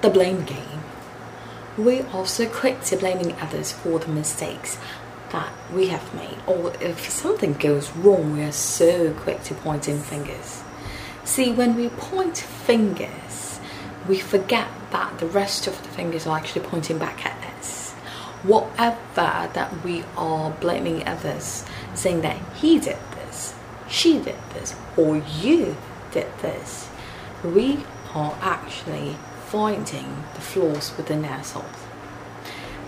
the blame game. We are so quick to blaming others for the mistakes that we have made, or if something goes wrong, we are so quick to pointing fingers. See, when we point fingers, we forget that the rest of the fingers are actually pointing back at us. Whatever that we are blaming others, saying that he did this, she did this, or you did this, we are actually finding the flaws within ourselves.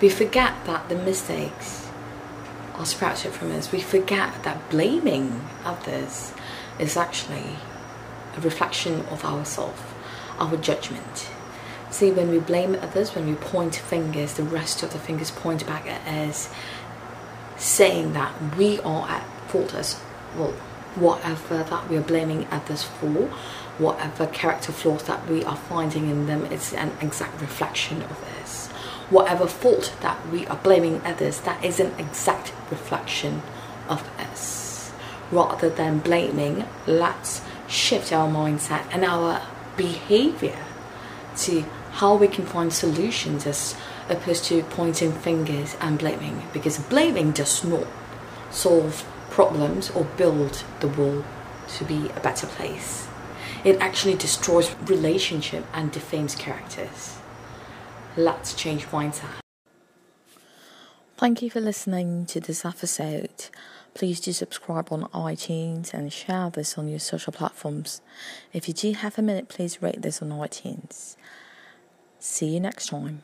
We forget that the mistakes are sprouted from us. We forget that blaming others is actually a reflection of ourselves, our judgment. See, when we blame others, when we point fingers, the rest of the fingers point back at us, saying that we are at fault as well. Whatever that we are blaming others for, whatever character flaws that we are finding in them, it's an exact reflection of us. Whatever fault that we are blaming others, that is an exact reflection of us. Rather than blaming, let's shift our mindset and our behavior to how we can find solutions as opposed to pointing fingers and blaming because blaming does not solve problems or build the wall to be a better place it actually destroys relationship and defames characters let's change mindset thank you for listening to this episode Please do subscribe on iTunes and share this on your social platforms. If you do have a minute, please rate this on iTunes. See you next time.